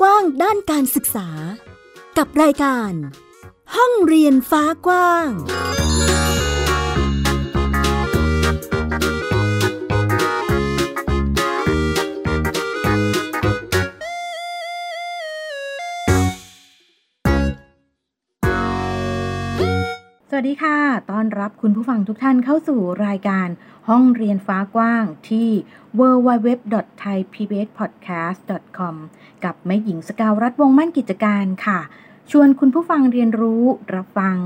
กว้างด้านการศึกษา กับรายการ ห้องเรียนฟ้ากว้าง สวัสดีค่ะ ต้อนรับคุณผู้ฟังทุกท่านเข้าสู่รายการห้องเรียนฟ้ากว้างที่ www.thaipbspodcast.com กับแม่หญิงสกาวรัฐวงมั่นกิจการค่ะ ชวนคุณผู้ฟังเรียนรู้ รับฟัง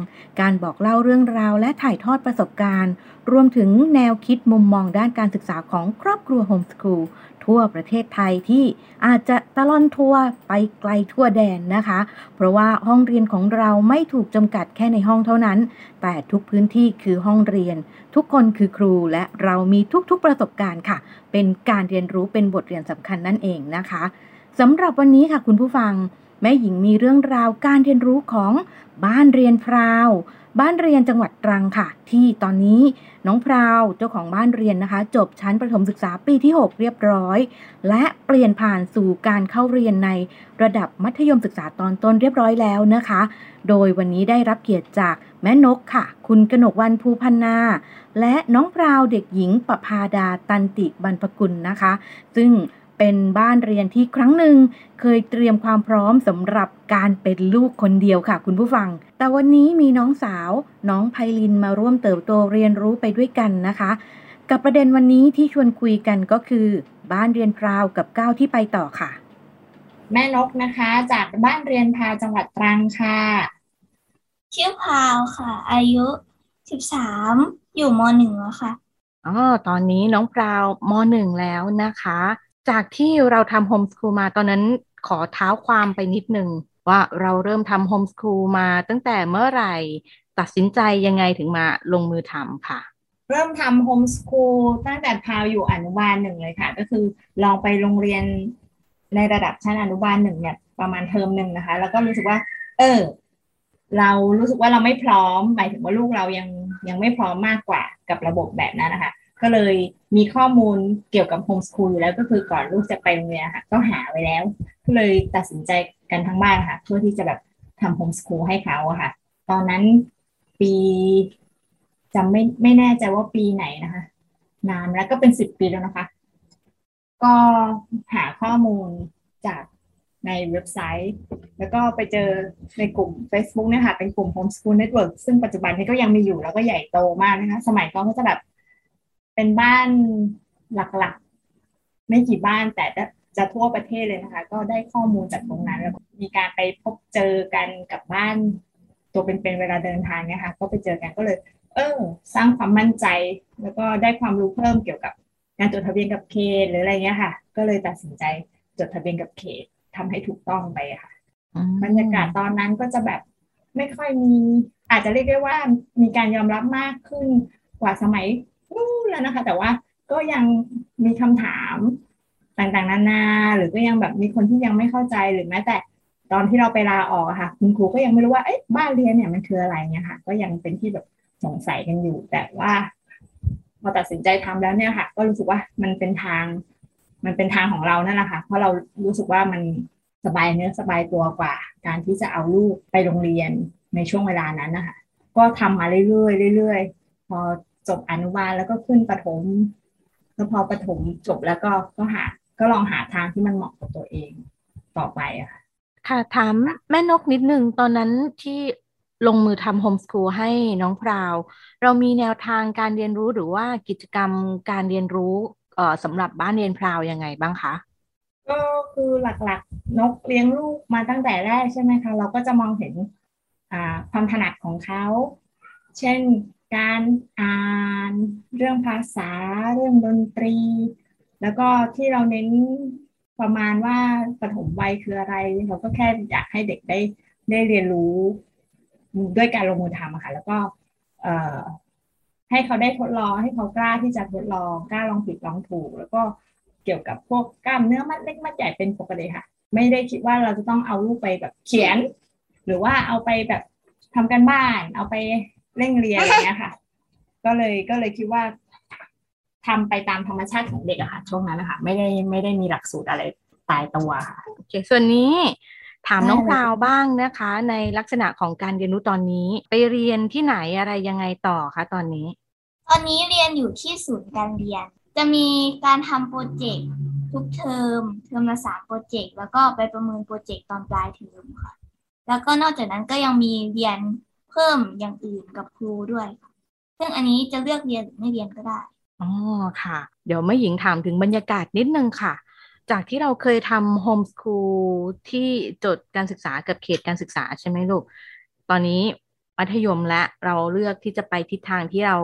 การบอกเล่าเรื่องราวและถ่ายทอดประสบการณ์ รวมถึงแนวคิดมุมมองด้านการศึกษาของครอบครัวโฮมสคูลทั่วประเทศไทยที่อาจจะตะลอนทัวร์ไปไกลทั่วแดนนะคะ เพราะว่าห้องเรียนของเราไม่ถูกจำกัดแค่ในห้องเท่านั้น แต่ทุกพื้นที่คือห้องเรียน ทุกคนคือครูและเรามีทุกๆประสบการณ์ค่ะ เป็นการเรียนรู้เป็นบทเรียนสำคัญนั่นเองนะคะ สำหรับวันนี้ค่ะคุณผู้ฟัง แม่หญิงมีเรื่องราวการเรียนรู้ของบ้านเรียนพราว บ้านเรียนจังหวัดตรังค่ะ ที่ตอนนี้น้องพราวเจ้าของบ้านเรียนนะคะ จบชั้นประถมศึกษาปีที่ 6 เรียบร้อย และเปลี่ยนผ่านสู่การเข้าเรียนในระดับมัธยมศึกษาตอนต้นเรียบร้อยแล้วนะคะ โดยวันนี้ได้รับเกียรติจากแม่นกค่ะ คุณกนกวันภูพันนา และน้องพราวเด็กหญิงประพาดาตันติบรรพกุลนะคะ ซึ่ง เป็นบ้านเรียนที่ครั้งหนึ่งเคยเตรียมความพร้อมสำหรับการเป็นลูกคนเดียวค่ะ คุณผู้ฟัง แต่วันนี้มีน้องสาว น้องไพลินมาร่วมเติบโตเรียนรู้ไปด้วยกันนะคะ กับประเด็นวันนี้ที่ชวนคุยกันก็คือ บ้านเรียนพราวกับก้าวที่ไปต่อค่ะ แม่นกนะคะ จากบ้านเรียนพราวจังหวัดตรังค่ะ ชื่อพราวค่ะ อายุสิบสามอยู่มหนึ่งแล้วค่ะอ๋อตอนนี้น้องพราวมหนึ่งแล้วนะคะ จากที่เราทำ homeschool มาตอนนั้นขอเท้าความไปนิดนึงว่าเราเริ่มทำ homeschool มาตั้งแต่เมื่อไหร่ ตัดสินใจยังไงถึงมาลงมือทำค่ะ เริ่มทำ homeschool ตั้งแต่พราวอยู่อนุบาลหนึ่งเลยค่ะ ก็คือลองไปโรงเรียนในระดับชั้นอนุบาลหนึ่งเนี่ยประมาณเทอมหนึ่งนะคะ แล้วก็รู้สึกว่า เออ เรารู้สึกว่าเราไม่พร้อม หมายถึงว่าลูกเรายังยังไม่พร้อมมากกว่ากับระบบแบบนั้นนะคะ ก็เลยมีข้อมูลเกี่ยวกับโฮมสคูลอยู่แล้วก็คือก่อนลูกจะไปโรงเรียนค่ะก็หาไว้แล้ว ก็เลยตัดสินใจกันทั้งบ้านค่ะ เพื่อที่จะแบบทำโฮมสคูลให้เขาค่ะ ตอนนั้นปีจำไม่ไม่แน่ใจว่าปีไหนนะคะ นานแล้วก็เป็นสิบปีแล้วนะคะ ก็หาข้อมูลจากในเว็บไซต์ แล้วก็ไปเจอในกลุ่ม Facebook เนี่ยค่ะ เป็นกลุ่ม Homeschool Network ซึ่งปัจจุบันนี้ก็ยังมีอยู่แล้วก็ใหญ่โตมากนะคะ สมัยก่อนก็จะแบบ เป็นบ้านหลักๆ ไม่กี่บ้านแต่จะจะทั่วประเทศเลยนะคะ ก็ได้ข้อมูลจากตรงนั้น แล้วมีการไปพบเจอกันกับบ้าน ตัวเป็นๆเวลาเดินทางเนี่ยค่ะก็ไปเจอกันก็เลย เออ สร้างความมั่นใจ แล้วก็ได้ความรู้เพิ่มเกี่ยวกับการจดทะเบียนกับเขตหรืออะไรเงี้ยค่ะ ก็เลยตัดสินใจจดทะเบียนกับเขตทำให้ถูกต้องไปค่ะบรรยากาศตอนนั้นก็จะแบบไม่ค่อยมี อาจจะเรียกได้ว่ามีการยอมรับมากขึ้นกว่าสมัย นู้นแล้วนะคะ แต่ว่าก็ยังมีคำถามต่างๆ นานา หรือก็ยังแบบมีคนที่ยังไม่เข้าใจหรือแม้แต่ตอนที่เราไปลาออกค่ะ คุณครูก็ยังไม่รู้ว่าเอ๊ะบ้านเรียนเนี่ยมันคืออะไรเนี่ยค่ะ ก็ยังเป็นที่แบบสงสัยกันอยู่ แต่ว่าพอตัดสินใจทำแล้วเนี่ยค่ะ ก็รู้สึกว่ามันเป็นทาง มันเป็นทางของเรานั่นแหละค่ะ เพราะเรารู้สึกว่ามันสบายเนื้อสบายตัวกว่า การที่จะเอาลูกไปโรงเรียนในช่วงเวลานั้นนะคะก็ทำมาเรื่อยๆเรื่อยๆพอ จบอนุบาลแล้วก็ขึ้นประถมแล้วพอประถมจบแล้วก็ก็หา ก็ลองหาทางที่มันเหมาะกับตัวเองต่อไปอะค่ะค่ะถามแม่นกนิดนึงตอนนั้นที่ลงมือทำโฮมสคูลให้น้องพราว เรามีแนวทางการเรียนรู้หรือว่ากิจกรรมการเรียนรู้เอ่อสำหรับบ้านเรียนพราวยังไงบ้างคะก็คือหลักๆนกเลี้ยงลูกมาตั้งแต่แรกใช่ไหมคะ เราก็จะมองเห็นอ่าความถนัดของเขา เช่น การอ่านเรื่องภาษาเรื่องดนตรี แล้วก็ที่เราเน้นประมาณว่าปฐมวัยคืออะไร เราก็แค่อยากให้เด็กได้ได้เรียนรู้ด้วยการลงมือทำอะค่ะแล้วก็เอ่อให้เขาได้ทดลองให้เขากล้าที่จะทดลองกล้าลองผิดลองถูก แล้วก็เกี่ยวกับพวกกล้ามเนื้อมัดเล็กมัดใหญ่เป็นปกติค่ะ ไม่ได้คิดว่าเราจะต้องเอาลูกไปแบบเขียน หรือว่าเอาไปแบบทำกันบ้าน เอาไป เร่งเรียนอะไรเงี้ยค่ะ ก็เลยก็เลยคิดว่าทำไปตามธรรมชาติของเด็กอะค่ะ ช่วงนั้นนะคะไม่ได้ไม่ได้มีหลักสูตรอะไรตายตัวค่ะโอเคส่วนนี้ถามน้องได้พเลยบ้างนะคะ ในลักษณะของการเรียนรู้ตอนนี้ ไปเรียนที่ไหนอะไรยังไงต่อคะตอนนี้ ตอนนี้เรียนอยู่ที่ศูนย์การเรียน จะมีการทำ project ทุกเทอมเทอมละสาม project แล้วก็ไปประเมิน project ตอนปลายเทอมค่ะ แล้วก็นอกจากนั้นก็ยังมีเรียน เพิ่มอย่างอื่นกับครูด้วยค่ะซึ่งอันนี้จะเลือกเรียนหรือไม่เรียนก็ได้อ๋อค่ะ เดี๋ยวแม่หญิงถามถึงบรรยากาศนิดนึงค่ะ จากที่เราเคยทำโฮมส o ูลที่จดการศึกษากับเขตการศึกษาใช่ไหมลูก ตอนนี้มัธยมและเราเลือกที่จะไปทิศทางที่เรา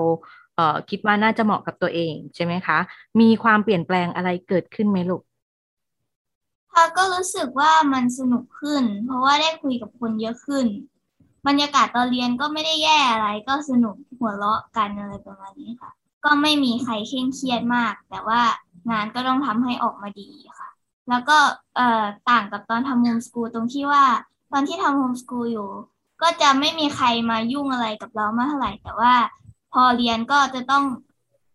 เอ่อคิดว่าน่าจะเหมาะกับตัวเองใช่ไหมคะ มีความเปลี่ยนแปลงอะไรเกิดขึ้นไหมลูกพาก็รู้สึกว่ามันสนุกขึ้น เพราะว่าได้คุยกับคนเยอะขึ้น บรรยากาศตอนเรียนก็ไม่ได้แย่อะไร ก็สนุกหัวเราะกันอะไรประมาณนี้ค่ะ ก็ไม่มีใครเคร่งเครียดมาก แต่ว่างานก็ต้องทำให้ออกมาดีค่ะ แล้วก็เอ่อต่างกับตอนทำโฮมสกูลตรงที่ว่า ตอนที่ทำโฮมสกูลอยู่ ก็จะไม่มีใครมายุ่งอะไรกับเรามากเท่าไหร่ แต่ว่าพอเรียนก็จะต้อง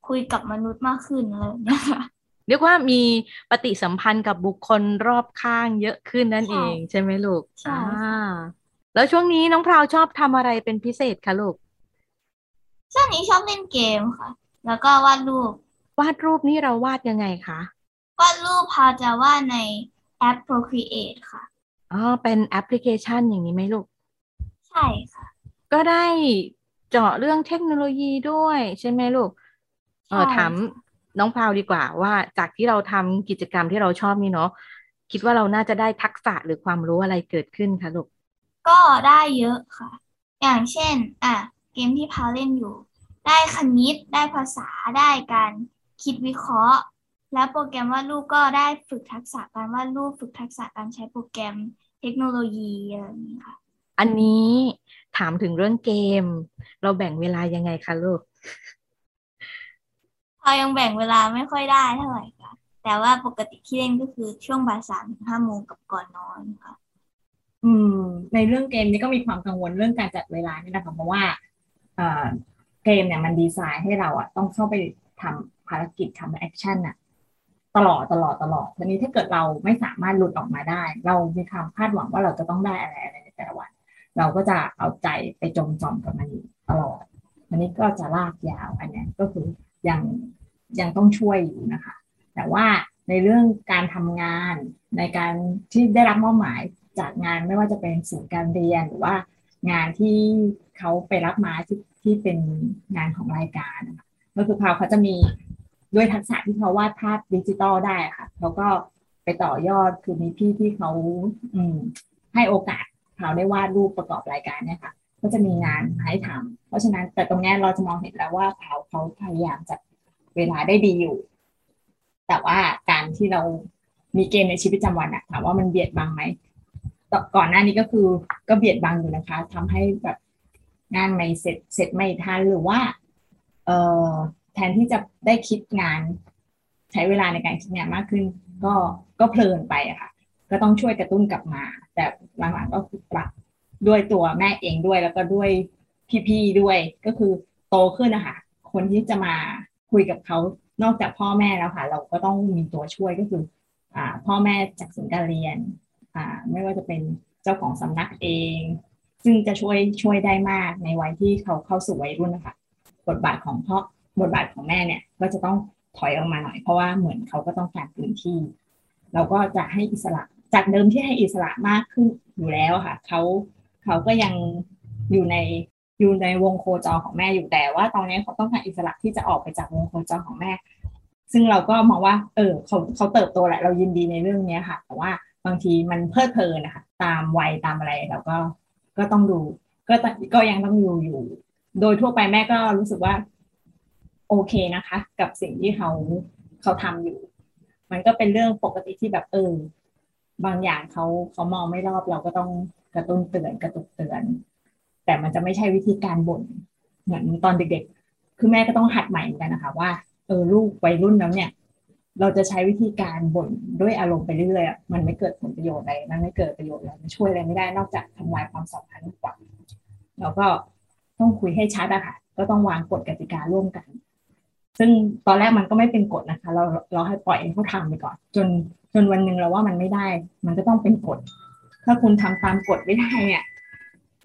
คุยกับมนุษย์มากขึ้นอะไรแบบเนี้ยค่ะเรียกว่ามีปฏิสัมพันธ์กับบุคคลรอบข้างเยอะขึ้นนั่นใช่เอง ใช่ไหมลูกใช่อ่าค่ะ แล้วช่วงนี้น้องพราวชอบทำอะไรเป็นพิเศษคะลูก ช่วงนี้ชอบเล่นเกมค่ะ แล้วก็วาดรูป วาดรูปนี่เราวาดยังไงคะ วาดรูปพาจะวาดในแอป Procreate ค่ะ อ๋อ เป็นแอปพลิเคชันอย่างนี้ไหมลูก ใช่ค่ะ ก็ได้เจาะเรื่องเทคโนโลยีด้วยใช่ไหมลูก เออใช่ถามน้องพราวดีกว่าว่าจากที่เราทำกิจกรรมที่เราชอบนี่เนาะ คิดว่าเราน่าจะได้ทักษะหรือความรู้อะไรเกิดขึ้นคะลูก ก็ได้เยอะค่ะ อย่างเช่น อะ เกมที่พาเล่นอยู่ ได้คณิต ได้ภาษา ได้การคิดวิเคราะห์ แล้วโปรแกรมวาดรูปก็ได้ฝึกทักษะการวาดรูป ฝึกทักษะการใช้โปรแกรมเทคโนโลยีอะไรแบบนี้ค่ะ อันนี้ถามถึงเรื่องเกม เราแบ่งเวลายังไงคะลูกพราวยังแบ่งเวลาไม่ค่อยได้เท่าไหร่ค่ะ แต่ว่าปกติที่เล่นก็คือช่วงบ่ายสามถึงห้าโมงกับก่อนนอนค่ะ อืม ในเรื่องเกมนี้ก็มีความกังวลเรื่องการจัดเวลานี่นะคะเพราะว่าเอ่อเกมเนี่ยมันดีไซน์ให้เราอะต้องเข้าไปทำภารกิจทำ action อะตลอดตลอดตลอดทีนี้ถ้าเกิดเราไม่สามารถหลุดออกมาได้ เรามีความคาดหวังว่าเราจะต้องได้อะไรอะไรในแต่ละวัน เราก็จะเอาใจไปจมจอมกับมันตลอดอันนี้ก็จะลากยาวอันเนี้ยก็คือยังยังต้องช่วยอยู่นะคะ แต่ว่าในเรื่องการทำงานในการที่ได้รับมอบหมาย จากงานไม่ว่าจะเป็นศูนย์การเรียนหรือว่างานที่เขาไปรับมาที่ที่เป็นงานของรายการก็คือเขาเขาจะมีด้วยทักษะที่เขาวาดภาพดิจิตอลได้ค่ะเขาก็ไปต่อยอดคือมีพี่ที่เขาอืมให้โอกาสเขาได้วาดรูปประกอบรายการเนี่ยค่ะ ก็จะมีงานให้ทำเพราะฉะนั้นแต่ตรงนี้เราจะมองเห็นแล้วว่าเขาเขาพยายามจัดเวลาได้ดีอยู่ แต่ว่าการที่เรามีเกมในชีวิตประจำวันอะถามว่ามันเบียดบังไหม ก่อนหน้านี้ก็คือก็เบียดบังอยู่นะคะทำให้แบบงานไม่เสร็จเสร็จไม่ทันหรือว่า เอ่อแทนที่จะได้คิดงาน ใช้เวลาในการคิดงานมากขึ้น ก็ก็เพลินไปอะค่ะ ก็ต้องช่วยกระตุ้นกลับมา แต่หลังๆก็คือปรับด้วยตัวแม่เองด้วยแล้วก็ด้วยพี่ๆด้วยก็คือโตขึ้นนะคะคนที่จะมาคุยกับเขานอกจากพ่อแม่แล้วค่ะ เราก็ต้องมีตัวช่วยก็คือ อ่า พ่อแม่จากศูนย์การเรียน อ่าไม่ว่าจะเป็นเจ้าของสำนักเอง ซึ่งจะช่วยช่วยได้มากในวัยที่เขาเข้าสู่วัยรุ่นนะคะบทบาทของพ่อบทบาทของแม่เนี่ยก็จะต้องถอยออกมาหน่อย เพราะว่าเหมือนเขาก็ต้องการพื้นที่ เราก็จะให้อิสระจากเดิมที่ให้อิสระมากขึ้นอยู่แล้วค่ะเขาเขาก็ยังอยู่ในอยู่ในวงโคจรของแม่อยู่แต่ว่าตอนนี้เขาต้องการอิสระที่จะออกไปจากวงโคจรของแม่ ซึ่งเราก็มองว่า เออเขาเขาเติบโตแหละเรายินดีในเรื่องนี้ค่ะ แต่ว่า บางทีมันเพลิดเพลินนะคะตามวัยตามอะไรเราก็ก็ต้องดู ก็ต้องก็ยังต้องดูอยู่ โดยทั่วไปแม่ก็รู้สึกว่า โอเคนะคะ กับสิ่งที่เขาเขาทำอยู่ มันก็เป็นเรื่องปกติที่แบบเออบางอย่างเขาเขามองไม่รอบเราก็ต้องกระตุ้นเตือนกระตุกเตือน แต่มันจะไม่ใช่วิธีการบ่นเหมือนตอนเด็กๆ คือแม่ก็ต้องหัดใหม่เหมือนกันนะคะ ว่าเออลูกวัยรุ่นแล้วเนี่ย เราจะใช้วิธีการบ่นด้วยอารมณ์ไปเรื่อยๆมันไม่เกิดผลประโยชน์อะไรมันไม่เกิดประโยชน์อะไรมันช่วยอะไรไม่ได้นอกจากทำลายความสัมพันธ์กว่าเราก็ต้องคุยให้ชัดอะค่ะ ก็ต้องวางกฎกติการ่วมกัน ซึ่งตอนแรกมันก็ไม่เป็นกฎนะคะ เราเราให้ปล่อยให้เขาทำไปก่อน จนจนวันหนึ่งเราว่ามันไม่ได้ มันก็ต้องเป็นกฎ ถ้าคุณทำตามกฎไม่ได้เนี่ย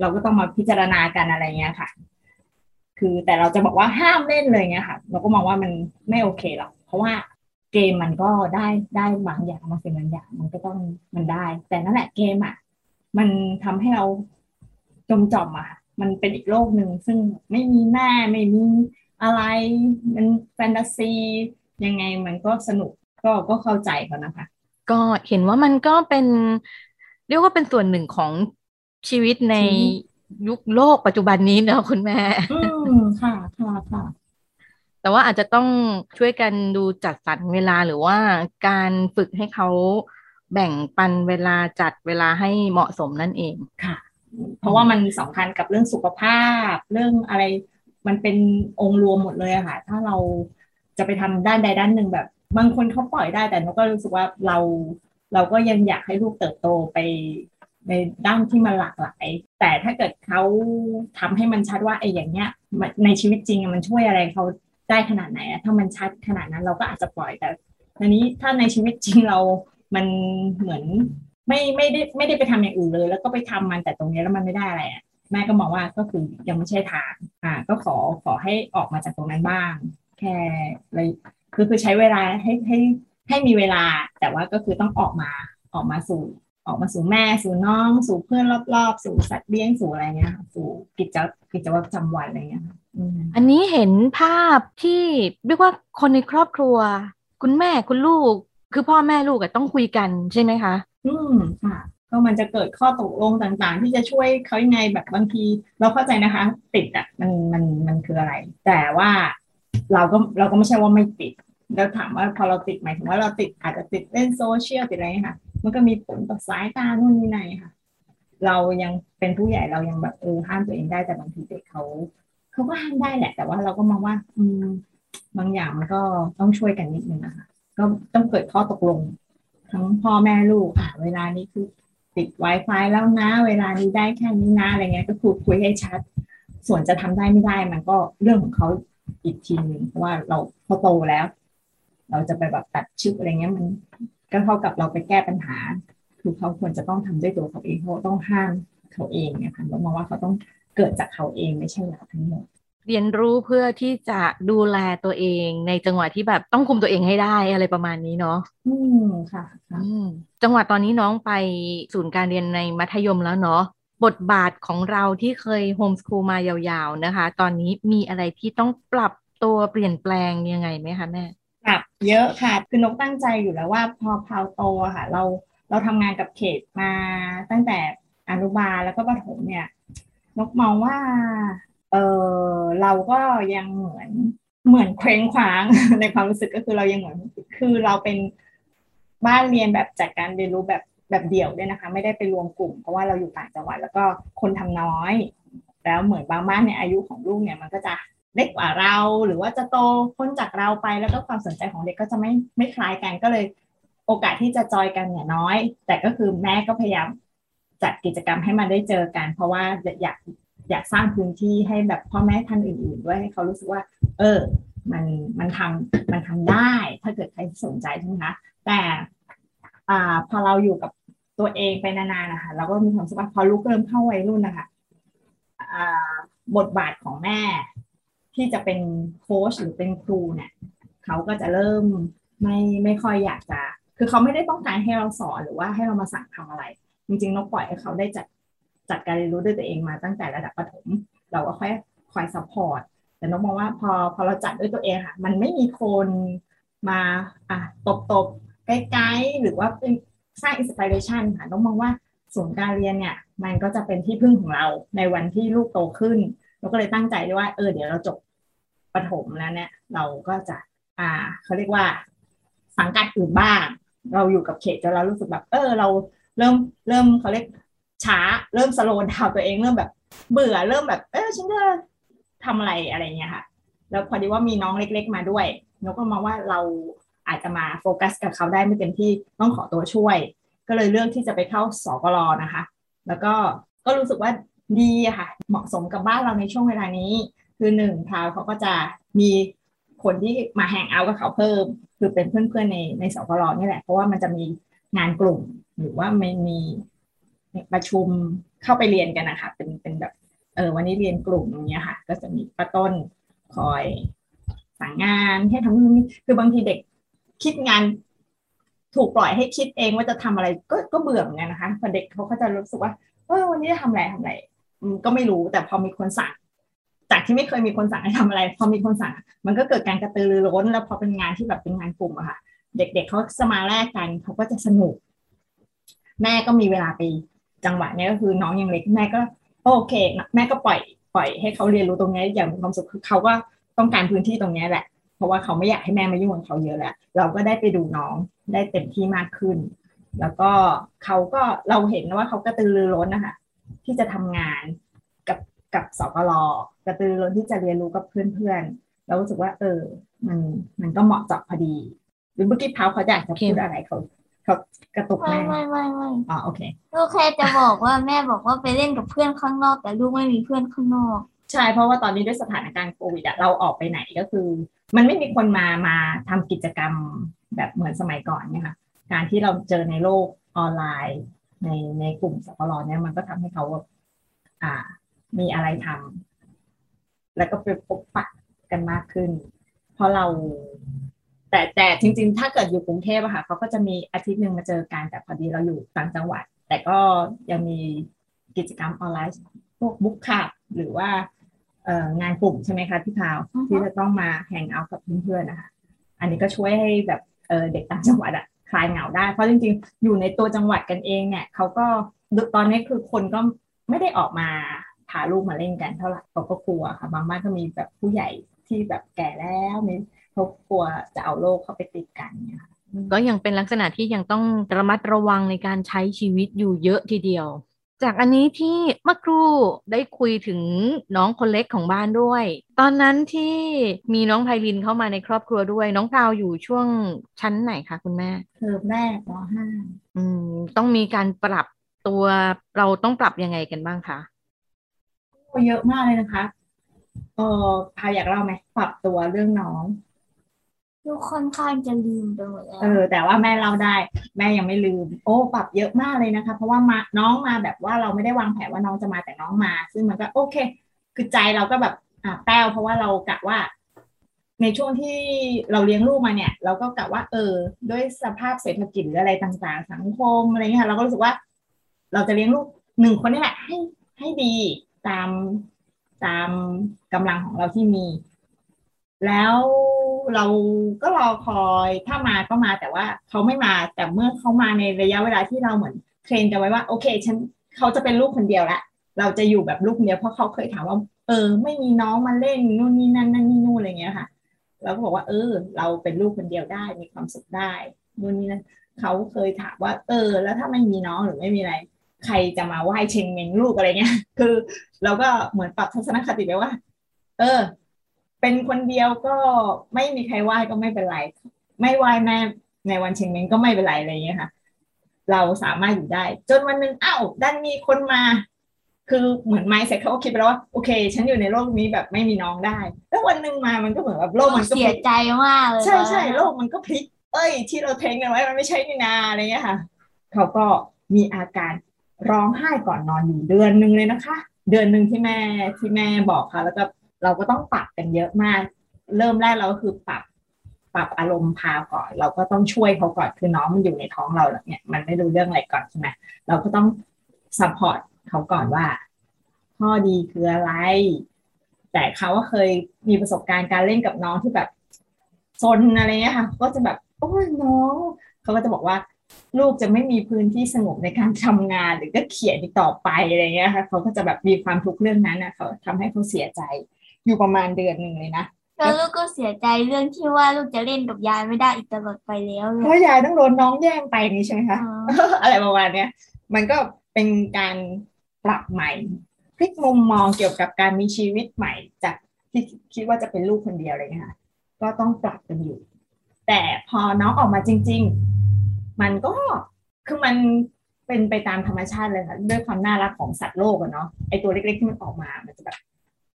เราก็ต้องมาพิจารณากันอะไรเงี้ยค่ะ คือแต่เราจะบอกว่าห้ามเล่นเลยเงี้ยค่ะ เราก็มองว่ามันไม่โอเคหรอก เพราะว่า เกมมันก็ได้ได้บางอย่างบางสิ่งบางอย่างมันก็ต้องมันได้ แต่นั่นแหละเกมอะมันทำให้เราจมจอมอะค่ะ มันเป็นอีกโลกหนึ่งซึ่งไม่มีแม่ไม่มีอะไรมันแฟนตาซียังไงมันก็สนุกก็ก็เข้าใจเขานะคะ ก็เห็นว่ามันก็เป็นเรียกว่าเป็นส่วนหนึ่งของชีวิตในยุคโลกปัจจุบันนี้เนอะคุณแม่ อืมค่ะค่ะค่ะ แต่ว่าอาจจะต้องช่วยกันดูจัดสรรเวลาหรือว่าการฝึกให้เขาแบ่งปันเวลาจัดเวลาให้เหมาะสมนั่นเองค่ะ เพราะว่ามันสำคัญกับเรื่องสุขภาพ เรื่องอะไรมันเป็นองค์รวมหมดเลยอะค่ะ ถ้าเราจะไปทำด้านใดด้านหนึ่งแบบ บางคนเขาปล่อยได้แต่นกก็รู้สึกว่าเราเราก็ยังอยากให้ลูกเติบโตไปในด้านที่มันหลากหลาย แต่ถ้าเกิดเขาทำให้มันชัดว่าไอ้อย่างเงี้ยในชีวิตจริงมันช่วยอะไรเขา ได้ขนาดไหนอะถ้ามันชัดขนาดนั้นเราก็อาจจะปล่อยแต่ทีนี้ถ้าในชีวิตจริงเรา มันเหมือนไม่ไม่ได้ไม่ได้ไปทำอย่างอื่นเลย แล้วก็ไปทำมันแต่ตรงนี้แล้วมันไม่ได้อะไรอะแม่ก็มองว่าก็คือยังไม่ใช่ทางอ่า ก็ขอขอให้ออกมาจากตรงนั้นบ้าง แค่เลยคือคือใช้เวลาให้ให้ให้มีเวลา แต่ว่าก็คือต้องออกมาออกมาสู่ออกมาสู่แม่สู่น้อง สู่เพื่อนรอบๆ สู่สัตว์เลี้ยงสู่อะไรเงี้ยสู่กิจกิจวัตรประจำวันอะไรเงี้ย อันนี้เห็นภาพที่เรียกว่าคนในครอบครัว คุณแม่คุณลูก คือพ่อแม่ลูกต้องคุยกันใช่ไหมคะ อืมค่ะก็มันจะเกิดข้อตกลงต่างๆ ที่จะช่วยเขายังไงแบบบางที เราเข้าใจนะคะ ติดอะมันมันมันคืออะไร แต่ว่าเราก็เราก็ไม่ใช่ว่าไม่ติด แล้วถามว่าพอเราติดหมายถึงว่าเราติดอาจจะติดเล่นโซเชียลติดอะไรค่ะ มันก็มีผลต่อสายตาโน่นนี่นั่นค่ะ เรายังเป็นผู้ใหญ่เรายังแบบเออห้ามตัวเองได้แต่บางทีเด็กเขา เขาก็ห้ามได้แหละ แต่ว่าเราก็มองว่า อืม บางอย่างมันก็ต้องช่วยกันนิดนึงนะคะก็ต้องเกิดข้อตกลง ทั้งพ่อแม่ลูกอะเวลานี้คือติด Wi-Fi แล้วนะ เวลานี้ได้แค่นี้นะอะไรเงี้ยก็คุยคุยให้ชัด ส่วนจะทำได้ไม่ได้มันก็เรื่องของเขาอีกทีหนึ่งเพราะว่าเราพอโตแล้ว เราจะไปแบบตัดชึกอะไรเงี้ยมันก็เท่ากับเราไปแก้ปัญหา คือเขาควรจะต้องทำด้วยตัวเขาเองเขาต้องห้ามเขาเองเนี่ยค่ะเรามองว่าเขาต้อง เกิดจากเขาเองไม่ใช่เราทั้งหมดเรียนรู้เพื่อที่จะดูแลตัวเอง ในจังหวะที่แบบต้องคุมตัวเองให้ได้อะไรประมาณนี้เนาะอืมค่ะอืมจังหวะตอนนี้น้องไปศูนย์การเรียนในมัธยมแล้วเนาะบทบาทของเราที่เคยโฮมสคูลมายาวๆนะคะ ตอนนี้มีอะไรที่ต้องปรับตัวเปลี่ยนแปลงยังไงไหมคะแม่ปรับเยอะค่ะ คือนกตั้งใจอยู่แล้วว่าพอพาวโตค่ะ เราเราทำงานกับเขตมาตั้งแต่อนุบาลแล้วก็ประถมเนี่ย นกมองว่า เออเราก็ยังเหมือนเหมือนเคว้งคว้าง ในความรู้สึกก็คือเรายังเหมือนคือเราเป็นบ้านเรียนแบบจัดการเรียนรู้แบบแบบเดี่ยวด้วยนะคะ ไม่ได้ไปรวมกลุ่มเพราะว่าเราอยู่ต่างจังหวัดแล้วก็คนทำน้อย แล้วเหมือนบางบ้านในอายุของลูกเนี่ยมันก็จะเล็กกว่าเรา หรือว่าจะโตพ้นจากเราไปแล้วก็ความสนใจของเด็กก็จะไม่ไม่คล้ายกันก็เลย โอกาสที่จะจอยกันเนี่ยน้อย แต่ก็คือแม่ก็พยายาม จัดกิจกรรมให้มันได้เจอกัน เพราะว่าอยากอยากสร้างพื้นที่ให้แบบพ่อแม่ท่านอื่น ๆ ด้วยให้เขารู้สึกว่า เออ มันมันทำมันทำได้ ถ้าเกิดใครสนใจใช่ไหมคะแต่อ่าพอเราอยู่กับตัวเองไปนานๆนะคะเราก็มีความรู้สึกพอลูกเริ่มเข้าวัยรุ่นนะคะอ่าบทบาทของแม่ ที่จะเป็นโค้ชหรือเป็นครูเนี่ยเขาก็จะเริ่มไม่ไม่ค่อยอยากจะ คือเขาไม่ได้ต้องการให้เราสอนหรือว่าให้เรามาสั่งทำอะไร จริงๆนกปล่อยให้เขาได้จัดจัดการเรียนรู้ด้วยตัวเองมาตั้งแต่ระดับประถม เราก็ค่อยคอย support แต่น้องมองว่าพอพอเราจัดด้วยตัวเองค่ะ มันไม่มีคนมาอะตบตบใกล้ๆหรือว่าเป็นสร้างอินสปิเรชันค่ะน้องมองว่าศูนย์การเรียนเนี่ย มันก็จะเป็นที่พึ่งของเราในวันที่ลูกโตขึ้นเราก็เลยตั้งใจด้วยว่าเออเดี๋ยวเราจบประถมแล้วเนี่ย เราก็จะ อ่าเขาเรียกว่าสังกัดอื่นบ้าง เราอยู่กับเขตจนเรารู้สึกแบบ เออ เรา เริ่มเริ่มเขาเรียกช้า เริ่มสโลว์ดาวตัวเองเริ่มแบบ เบื่อเริ่มแบบ เออฉันจะทำอะไรอะไรเงี้ยค่ะ แล้วพอดีว่ามีน้องเล็ก ๆ มาด้วยนกก็มองว่าเราอาจจะมาโฟกัสกับเขาได้ไม่เต็มที่ต้องขอตัวช่วย ก็เลยเลือกที่จะไปเข้าสกรนะคะ แล้วก็ก็รู้สึกว่าดีค่ะ เหมาะสมกับบ้านเราในช่วงเวลานี้ คือหนึ่งพาวเขาก็จะมีคนที่มาแฮงเอาท์กับเขาเพิ่ม คือเป็นเพื่อนๆในในสกลนี่แหละ เพราะว่ามันจะมี งานกลุ่ม หรือว่าไม่มีประชุมเข้าไปเรียนกันนะคะเป็นเป็นแบบเออวันนี้เรียนกลุ่มอย่างเงี้ยค่ะ ก็จะมีป้าต้นคอยสั่งงานให้ทำนู่นนี่คือบางทีเด็กคิดงานถูกปล่อยให้คิดเองว่าจะทำอะไรก็ก็เบื่อเหมือนกันนะคะพอเด็กเขาก็จะรู้สึกว่าเออวันนี้จะทำอะไรทำอะไรก็ไม่รู้แต่พอมีคนสั่งจากที่ไม่เคยมีคนสั่งให้ทำอะไร พอมีคนสั่ง มันก็เกิดการกระตือรือร้น แล้วพอเป็นงานที่แบบเป็นงานกลุ่มอะค่ะ เด็กๆเเขาสมาแรกกันเขาก็จะสนุก แม่ก็มีเวลาไปจังหวะนี้ก็คือน้องยังเล็กแม่ก็โอเค แม่ก็ปล่อยปล่อยให้เขาเรียนรู้ตรงนี้อย่างมีความสุขคือเขาก็ต้องการพื้นที่ตรงนี้แหละ เพราะว่าเขาไม่อยากให้แม่มายุ่งกับเขาเยอะแล้วเราก็ได้ไปดูน้องได้เต็มที่มากขึ้น แล้วก็เขาก็เราเห็นว่าเขากระตือรือร้นนะคะที่จะทำงานกับกับสกลกระตือรือร้นที่จะเรียนรู้กับเพื่อนๆเรารู้สึกว่า เออ มันมันก็เหมาะเจาะพอดี รือเมื่อกี้พาวเขาอยากจะพูดอะไรเขาเขากระตุกไม่แม่ไม่ไม่ไม่อ๋อโอเคลูกแค่จะบอกว่าแม่บอกว่าไปเล่นกับเพื่อนข้างนอก แต่ลูกไม่มีเพื่อนข้างนอกใช่เพราะว่าตอนนี้ด้วยสถานการณ์โควิดอะเราออกไปไหนก็คือ มันไม่มีคนมามาทำกิจกรรมแบบเหมือนสมัยก่อนเนี่ยค่ะการที่เราเจอในโลกออนไลน์ ในในกลุ่มสปรเนี่ยมันก็ทำให้เขาอ่า มีอะไรทำแล้วก็ไปพบปะกันมากขึ้น เพราะเรา แต่แต่จริงๆ ถ้าเกิดอยู่กรุงเทพอะค่ะเขาก็จะมีอาทิตย์หนึ่งมาเจอกัน แต่พอดีเราอยู่ต่างจังหวัด แต่ก็ยังมีกิจกรรมออนไลน์พวกบุ๊กคับหรือว่าเอ่องานกลุ่มใช่ไหมคะพี่พาวอือฮึที่จะต้องมาแฮงเอาท์กับเพื่อนๆนะคะอันนี้ก็ช่วยให้แบบเออเด็กต่างจังหวัดอะคลายเหงาได้ เพราะจริงๆ อยู่ในตัวจังหวัดกันเองเนี่ยเขาก็ตอนนี้คือคนก็ไม่ได้ออกมาพาลูกมาเล่นกันเท่าไหร่เขาก็กลัวค่ะบางบ้านก็มีแบบผู้ใหญ่ที่แบบแก่แล้วมี เขากลัวจะเอาโรคเขาไปติดกันเนี่ยค่ะก็ยังเป็นลักษณะที่ยังต้องระมัดระวังในการใช้ชีวิตอยู่เยอะทีเดียว จากอันนี้ที่เมื่อครู่ได้คุยถึงน้องคนเล็กของบ้านด้วย ตอนนั้นที่มีน้องไพลินเข้ามาในครอบครัวด้วย น้องพราวอยู่ช่วงชั้นไหนคะคุณแม่เทอมแรกปห้าอืมต้องมีการปรับตัวเราต้องปรับยังไงกันบ้างคะเยอะมากเลยนะคะเออพายอยากเล่าไหมปรับตัวเรื่องน้อง ลูกค่อนข้างจะลืมไปหมดแล้วเออ แต่ว่าแม่เล่าได้ แม่ยังไม่ลืม โอ้ปรับเยอะมากเลยนะคะ เพราะว่ามาน้องมาแบบว่าเราไม่ได้วางแผนว่าน้องจะมาแต่น้องมา ซึ่งมันก็โอเค คือใจเราก็แบบอ่าแป้วเพราะว่าเรากะว่า ในช่วงที่เราเลี้ยงลูกมาเนี่ย เราก็กะว่า เออ ด้วยสภาพเศรษฐกิจหรืออะไรต่างๆ สังคมอะไรเงี้ยเราก็รู้สึกว่า เราจะเลี้ยงลูกหนึ่งคนนี่แหละ ให้ให้ดีตามตามกำลังของเราที่มี แล้ว เราก็รอคอยถ้ามาก็มาแต่ว่าเขาไม่มาแต่เมื่อเขามาในระยะเวลาที่เราเหมือนเทรนกันไว้ว่าโอเคฉันเขาจะเป็นลูกคนเดียวละเราจะอยู่แบบลูกคนเดียวเพราะเขาเคยถามว่า เออ ไม่มีน้องมาเล่นนู่นนี่นั่นนั่นนี่นู่นอะไรเงี้ยค่ะเราก็บอกว่า เออ เราเป็นลูกคนเดียวได้มีความสุขได้นู่นนี่นั่นเขาเคยถามว่า เออ แล้วถ้าไม่มีน้องหรือไม่มีอะไร ใครจะมาไหว้เชงเมงลูกอะไรเงี้ย คือ เราก็เหมือนปรับทัศนคติไปว่า เออ เป็นคนเดียวก็ไม่มีใครไหว้ก็ไม่เป็นไร ไม่ไหว้แม่ในวันเชงเมงก็ไม่เป็นไรอะไรอย่างเงี้ยค่ะ เราสามารถอยู่ได้ จนวันหนึ่งอ้าวดันมีคนมา คือเหมือน mindset เขาก็คิดไปแล้วว่าโอเค ฉันอยู่ในโลกนี้แบบไม่มีน้องได้ แล้ววันหนึ่งมามันก็เหมือนแบบโลกมันก็พลิกเสียใจมากเลยใช่ใช่ตอนนั้นโลกมันก็พลิก เอ้ย ที่เรา train กันไว้มันไม่ใช่นี่นาอะไรเงี้ยค่ะ เขาก็มีอาการร้องไห้ก่อนนอนอยู่เดือนหนึ่งเลยนะคะ เดือนหนึ่งที่แม่ที่แม่บอกค่ะ แล้วก็ เราก็ต้องปรับกันเยอะมาก เริ่มแรกเราก็คือปรับปรับอารมณ์พราวก่อน เราก็ต้องช่วยเขาก่อนคือน้องมันอยู่ในท้องเราแล้วเนี่ยมันไม่รู้เรื่องอะไรก่อนใช่ไหมเราก็ต้อง support เขาก่อนว่า ข้อดีคืออะไร แต่เขาก็เคยมีประสบการณ์การเล่นกับน้องที่แบบซนอะไรเงี้ยค่ะ ก็จะแบบโอ้ยน้องเขาก็จะบอกว่า ลูกจะไม่มีพื้นที่สงบในการทำงานหรือก็เขียนต่อไปอะไรเงี้ยค่ะเขาก็จะแบบมีความทุกข์เรื่องนั้นนะเขาทำให้เขาเสียใจ อยู่ประมาณเดือนหนึ่งเลยนะแล้วลูกก็เสียใจเรื่องที่ว่าลูกจะเล่นกับยายไม่ได้อีกตลอดไปแล้วเลเพราะยยายต้องโดนน้องแย่งไปนี่ใช่ไหมคะอ๋ออะไรประมาณเนี้ยมันก็เป็นการปรับใหม่พลิกมุมมองเกี่ยวกับการมีชีวิตใหม่จากที่คิดว่าจะเป็นลูกคนเดียวอะไรเงี้ยค่ะก็ต้องปรับกันอยู่ แต่พอน้องออกมาจริง ๆ มันก็คือมันเป็นไปตามธรรมชาติเลยค่ะด้วยความน่ารักของสัตว์โลกอะเนาะไอตัวเล็กๆที่มันออกมา มันจะแบบ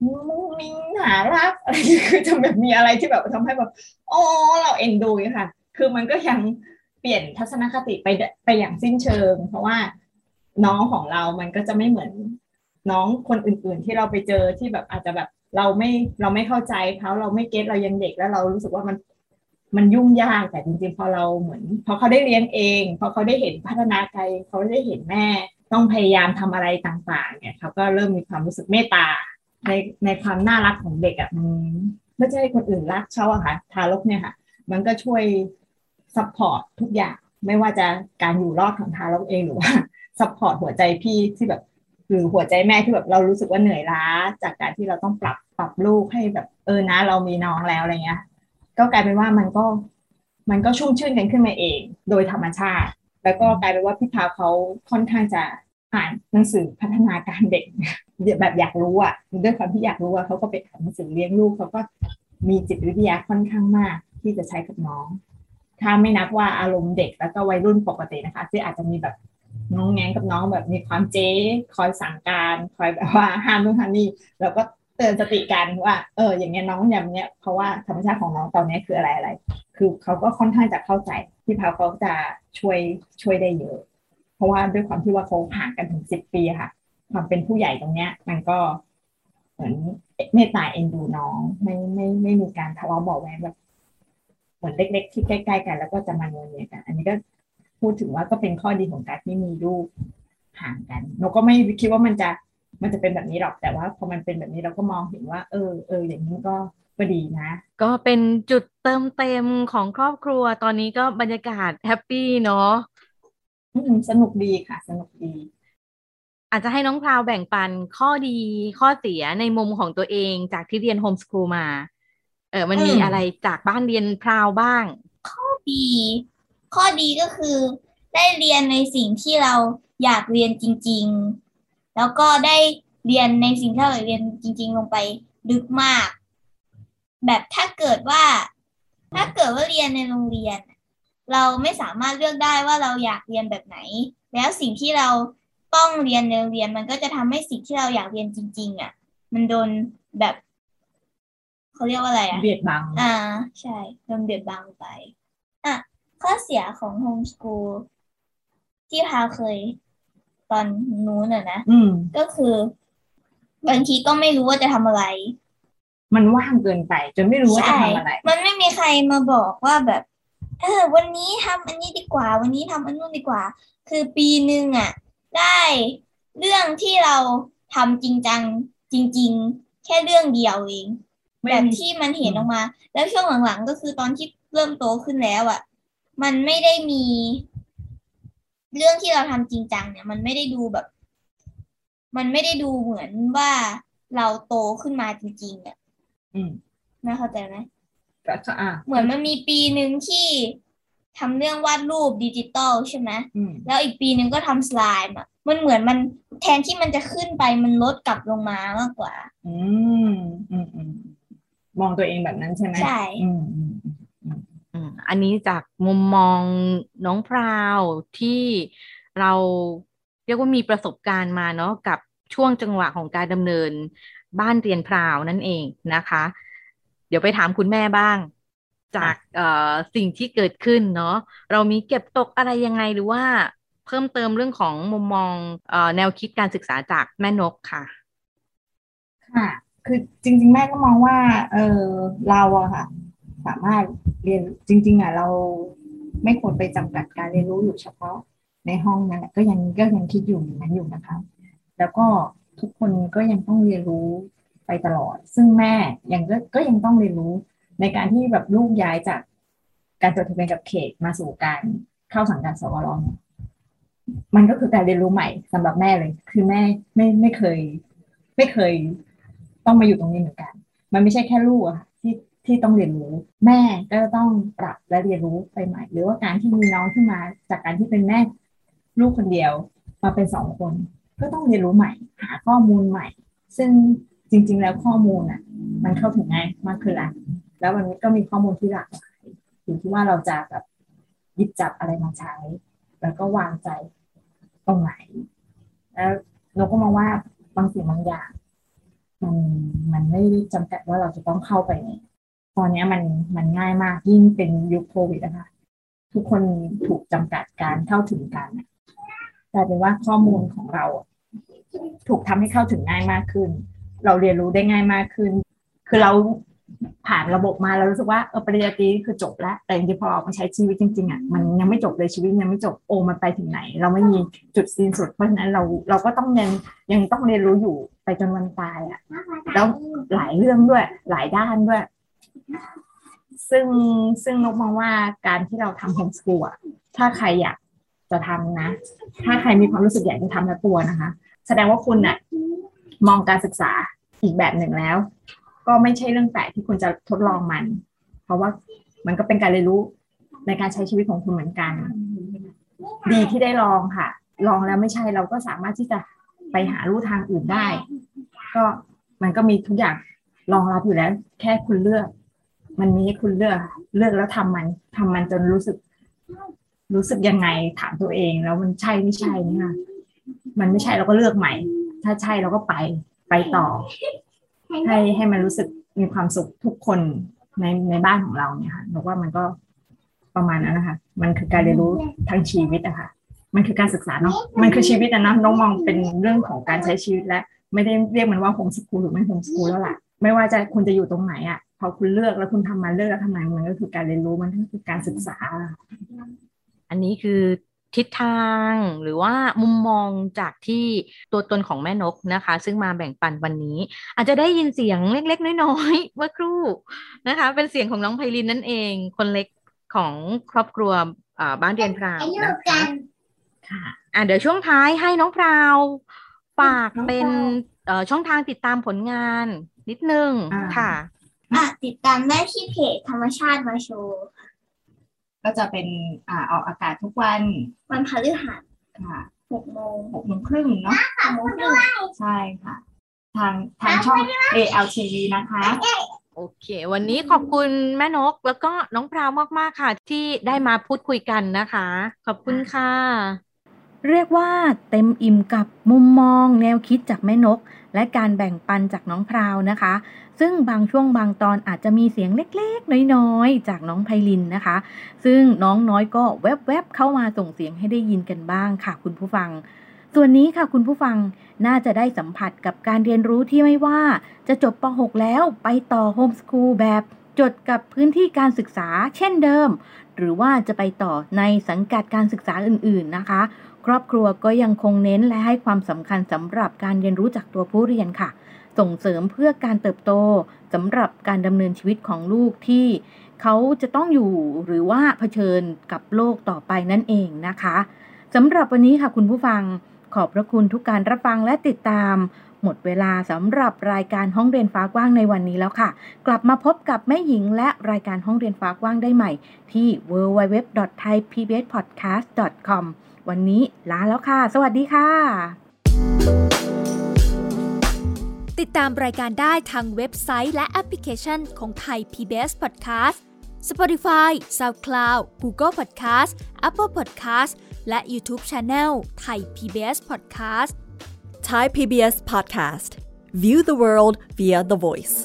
มุ้งมิ้งหารักอะไรคือจะแบบมีอะไรที่แบบทำให้แบบอ๋อเราเอ็นดูค่ะ คือมันก็ยังเปลี่ยนทัศนคติไปไปอย่างสิ้นเชิง เพราะว่าน้องของเรามันก็จะไม่เหมือนน้องคนอื่น ๆ ที่เราไปเจอที่แบบอาจจะแบบเราไม่เราไม่เข้าใจเขาเราไม่เก็ตเรายังเด็กแล้วเรารู้สึกว่ามันมันยุ่งยากแต่จริงๆ พอเราเหมือน พอเขาได้เรียนเอง พอเขาได้เห็นพัฒนาการเขาได้เห็นแม่ ต้องพยายามทำอะไรต่างๆเนี่ยเขาก็เริ่มมีความรู้สึกเมตตา ในในความน่ารักของเด็กอะ่ะมันไม่ใช่คนอื่นรักเขาอะค่ะทารกเนี่ยค่ะ มันก็ช่วย support ทุกอย่างไม่ว่าจะการอยู่รอดของทารกเองหรือว่า support หัวใจพี่ที่แบบหรือหัวใจแม่ที่แบบเรารู้สึกว่าเหนื่อยล้า จากการที่เราต้องปรับปรับลูกให้แบบเออนะ เรามีน้องแล้วอะไรเงี้ย ก็กลายเป็นว่ามันก็มันก็ชุ่มชื่นกันขึ้นมาเอง โดยธรรมชาติ แล้วก็กลายเป็นว่าพี่พาเขาค่อนข้างจะอ่านหนังสือพัฒนาการเด็ก แบบอยากรู้อะด้วยความที่อยากรู้ว่าเขาก็ไปอ่านหนังสือเลี้ยงลูกเขาก็มีจิตวิทยาค่อนข้างมากที่จะใช้กับน้อง ถ้าไม่นับว่าอารมณ์เด็กแล้วก็วัยรุ่นปกตินะคะที่อาจจะมีแบบน้องแง้งกับน้องแบบมีความเจ๊คอยสั่งการคอยแบบว่าห้ามนู่นห้ามนี่แล้วก็เตือนสติกันว่าเอออย่างเงี้ยน้องอย่างเนี้ยเพราะว่าธรรมชาติของน้องตอนนี้คืออะไรอะไร คือเขาก็ค่อนข้างจะเข้าใจที่พาเขาจะช่วยช่วยได้เยอะ เพราะว่าด้วยความที่ว่าเขาห่างกันถึงสิบปีค่ะ ความเป็นผู้ใหญ่ตรงเนี้ย มันก็เหมือนเมตตาเอ็นดูน้อง ไม่ไม่ไม่มีการทะเลาะเบาแวงแบบเหมือนเล็ก ๆ ที่ใกล้ๆกัน แล้วก็จะมาโนเนียกัน อันนี้ก็พูดถึงว่าก็เป็นข้อดีของการที่มีลูกห่างกันเราก็ไม่คิดว่ามันจะมันจะเป็นแบบนี้หรอกแต่ว่าพอมันเป็นแบบนี้เราก็มองเห็นว่า เออเอออย่างนี้ก็ก็ดีนะ ก็เป็นจุดเติมเต็มของครอบครัวตอนนี้ก็บรรยากาศแฮปปี้เนาะสนุกดีค่ะ สนุกดี อาจจะให้น้องพราวแบ่งปันข้อดีข้อเสียในมุมของตัวเองจากที่เรียนโฮมสคูลมา เออมันมีอะไรจากบ้านเรียนพราวบ้าง ข้อดี ข้อดีก็คือได้เรียนในสิ่งที่เราอยากเรียนจริง ๆ แล้วก็ได้เรียนในสิ่งที่เราเรียนจริง ๆ ลงไปลึกมาก แบบถ้าเกิดว่า ถ้าเกิดว่าเรียนในโรงเรียน เราไม่สามารถเลือกได้ว่าเราอยากเรียนแบบไหน แล้วสิ่งที่เรา ต้องเรียนในโรงเรียน มันก็จะทำให้สิ่งที่เราอยากเรียนจริง ๆ อะ มันโดนแบบเขาเรียกว่าอะไรอะเบียดบัง อ่า ใช่โดนเบียดบังไป อะ ข้อเสียของโฮมสกูลที่พาเคยตอนนู้นน่ะนะก็คือบางทีก็ไม่รู้ว่าจะทำอะไร มันว่างเกินไป จนไม่รู้ว่าจะทำอะไร มันไม่มีใครมาบอกว่าแบบ เออ วันนี้ทำอันนี้ดีกว่า วันนี้ทำอันนู้นดีกว่า คือปีหนึ่งอะ ได้เรื่องที่เราทำจริงจังจริง ๆ แค่เรื่องเดียวเอง แบบที่มันเห็นออกมา แล้วช่วงหลังๆก็คือตอนที่เริ่มโตขึ้นแล้วอะ มันไม่ได้มี เรื่องที่เราทำจริงจังเนี่ย มันไม่ได้ดูแบบ มันไม่ได้ดูเหมือนว่าเราโตขึ้นมาจริงๆอะน่าเข้าใจไหมก็อะเหมือนมันมีปีหนึ่งที่ ทำเรื่องวาดรูปดิจิตอลใช่ไหมแล้วอีกปีหนึ่งก็ทำสไลม์อะมันเหมือนมันแทนที่มันจะขึ้นไปมันลดกลับลงมามากกว่า อืมอืมอืมมองตัวเองแบบนั้นใช่ไหมใช่อืมอันนี้จากมุมมองน้องพราวที่เราเรียกว่ามีประสบการณ์มาเนาะกับช่วงจังหวะของการดำเนินบ้านเรียนพราวนั่นเองนะคะ เดี๋ยวไปถามคุณแม่บ้าง จากสิ่งที่เกิดขึ้นเนาะเรามีเก็บตกอะไรยังไงหรือว่าเพิ่มเติมเรื่องของมุมมองอแนวคิดการศึกษาจากแม่นกค่ะ ค่ะ คือจริง ๆ แม่ก็มองว่า เออเราอะค่ะ สามารถเรียนจริง ๆอะเราไม่ควรไปจำกัดการเรียนรู้อยู่เฉพาะในห้องนั่นแหละก็ยังก็ยังคิดอยู่อย่างนั้นอยู่นะคะ แล้วก็ทุกคนก็ยังต้องเรียนรู้ไปตลอด ซึ่งแม่ยังก็ก็ยังต้องเรียนรู้ ในการที่แบบลูกย้ายจากการจดทะเบียนกับเขตมาสู่การเข้าสังกัดสวรเนี่ยมันก็คือการเรียนรู้ใหม่สำหรับแม่เลย คือแม่ไม่ไม่เคย ไม่เคย ต้องมาอยู่ตรงนี้เหมือนกัน มันไม่ใช่แค่ลูกอะที่ที่ต้องเรียนรู้ แม่ก็ต้องปรับและเรียนรู้ไปใหม่ หรือว่าการที่มีน้องขึ้นมาจากการที่เป็นแม่ลูกคนเดียวมาเป็นสองคน ก็ต้องเรียนรู้ใหม่ หาข้อมูลใหม่ ซึ่งจริง ๆ แล้วข้อมูลอะ มันเข้าถึงง่ายมากขึ้นละ แล้วมันก็มีข้อมูลที่หลากหลายอยู่ที่ว่าเราจะแบบหยิบจับอะไรมาใช้ แล้วก็วางใจตรงไหน แล้วเราก็มองว่าบางสิ่งบางอย่างมันมันไม่ได้จำกัดว่าเราจะต้องเข้าไปในตอนนี้มันมันง่ายมากยิ่งเป็นยุคโควิดนะคะทุกคนถูกจำกัดการเข้าถึงกันกลายเป็นว่าข้อมูลของเรา ถูกทำให้เข้าถึงง่ายมากขึ้น เราเรียนรู้ได้ง่ายมากขึ้น คือเรา ผ่านระบบมาเรารู้สึกว่าเออปริญญาตรีคือจบแล้ว แต่จริงๆพอออกมาใช้ชีวิตจริงๆอะมันยังไม่จบเลยชีวิตยังไม่จบโอมันไปถึงไหน เราไม่มีจุดสิ้นสุด เพราะฉะนั้นเราเราก็ต้องยังยังต้องเรียนรู้อยู่ไปจนวันตายอะแล้วหลายเรื่องด้วย หลายด้านด้วย ซึ่งซึ่งนกมองว่าการที่เราทำโฮมสกูลถ้าใครอยากจะทำนะ ถ้าใครมีความรู้สึกอยากจะทำและตัวนะคะ แสดงว่าคุณน่ะมองการศึกษาอีกแบบหนึ่งแล้ว ก็ไม่ใช่เรื่องแปลกที่คุณจะทดลองมัน เพราะว่ามันก็เป็นการเรียนรู้ในการใช้ชีวิตของคุณเหมือนกัน ดีที่ได้ลองค่ะ ลองแล้วไม่ใช่เราก็สามารถที่จะไปหาลู่ทางอื่นได้ ก็มันก็มีทุกอย่างรองรับอยู่แล้ว แค่คุณเลือก มันมีให้คุณเลือก เลือกแล้วทำมันทำมันจนรู้สึก รู้สึกยังไงถามตัวเอง แล้วมันใช่ไม่ใช่นี่ยมันไม่ใช่เราก็เลือกใหม่ ถ้าใช่เราก็ไปไปต่อ ให้ให้มันรู้สึกมีความสุขทุกคนในในบ้านของเราเนี่ยค่ะบอกว่ามันก็ประมาณนั้นนะคะมันคือการเรียนรู้ทั้งชีวิตอะค่ะ มันคือการศึกษาเนาะมันคือชีวิตนะนะน้องมองเป็นเรื่องของการใช้ชีวิตและไม่ได้เรียกมันว่าโฮมสกูลหรือไม่โฮมสกูลแล้วล่ะ ไม่ว่าจะคุณจะอยู่ตรงไหนอะพอคุณเลือกแล้วคุณทำมาเลือกแล้วทำไมมันก็คือการเรียนรู้มันก็คือการศึกษา อันนี้คือ ทิศทางหรือว่ามุมมองจากที่ตัวตนของแม่นกนะคะ ซึ่งมาแบ่งปันวันนี้ อาจจะได้ยินเสียงเล็ก ๆ น้อยๆเมื่อครู่นะคะ เป็นเสียงของน้องไพลินนั่นเอง คนเล็กของครอบครัวบ้านเรียนพราวนะคะค่ะอะเดี๋ยวช่วงท้ายให้น้องพราวฝากเป็นช่องทางติดตามผลงานนิดนึงค่ะอะติดตามได้ที่เพจธรรมชาติมาโชว์ ก็จะเป็นอ่าออกอากาศทุกวันวันพฤหัสค่ะหกโมงหกโมงครึ่งเนาะหกโมงครึ่งใช่ค่ะ ทางทางช่อง ALTV นะคะ โอเค วันนี้ขอบคุณแม่นกแล้วก็น้องพราวมาก ๆ ค่ะ ที่ได้มาพูดคุยกันนะคะ ขอบคุณค่ะ เรียกว่าเต็มอิ่มกับมุมมองแนวคิดจากแม่นก และการแบ่งปันจากน้องพราวนะคะ ซึ่งบางช่วงบางตอนอาจจะมีเสียงเล็กๆ น้อยๆ จากน้องไพลินนะคะ ซึ่งน้องน้อยก็แวบๆ เข้ามาส่งเสียงให้ได้ยินกันบ้างค่ะ คุณผู้ฟัง ส่วนนี้ค่ะคุณผู้ฟังน่าจะได้สัมผัสกับการเรียนรู้ที่ไม่ว่า จะจบป .6 แล้วไปต่อโฮมสคูลแบบจดกับพื้นที่การศึกษาเช่นเดิม หรือว่าจะไปต่อในสังกัดการศึกษาอื่นๆนะคะ ครอบครัวก็ยังคงเน้นและให้ความสำคัญสำหรับการเรียนรู้จากตัวผู้เรียนค่ะ ส่งเสริมเพื่อการเติบโตสำหรับการดำเนินชีวิตของลูกที่เขาจะต้องอยู่หรือว่าเผชิญกับโลกต่อไปนั่นเองนะคะสำหรับวันนี้ค่ะคุณผู้ฟังขอบพระคุณทุกการรับฟังและติดตาม หมดเวลาสำหรับรายการห้องเรียนฟ้ากว้างในวันนี้แล้วค่ะ กลับมาพบกับแม่หญิงและรายการห้องเรียนฟ้ากว้างได้ใหม่ ที่ www.thaipbspodcast.com วันนี้ลาแล้วค่ะ สวัสดีค่ะ ติดตามรายการได้ทางเว็บไซต์และแอปพลิเคชันของไทย PBS Podcast Spotify SoundCloud Google Podcast Apple Podcast และ YouTube Channel ไทย PBS Podcast Thai PBS Podcast View the world via the voice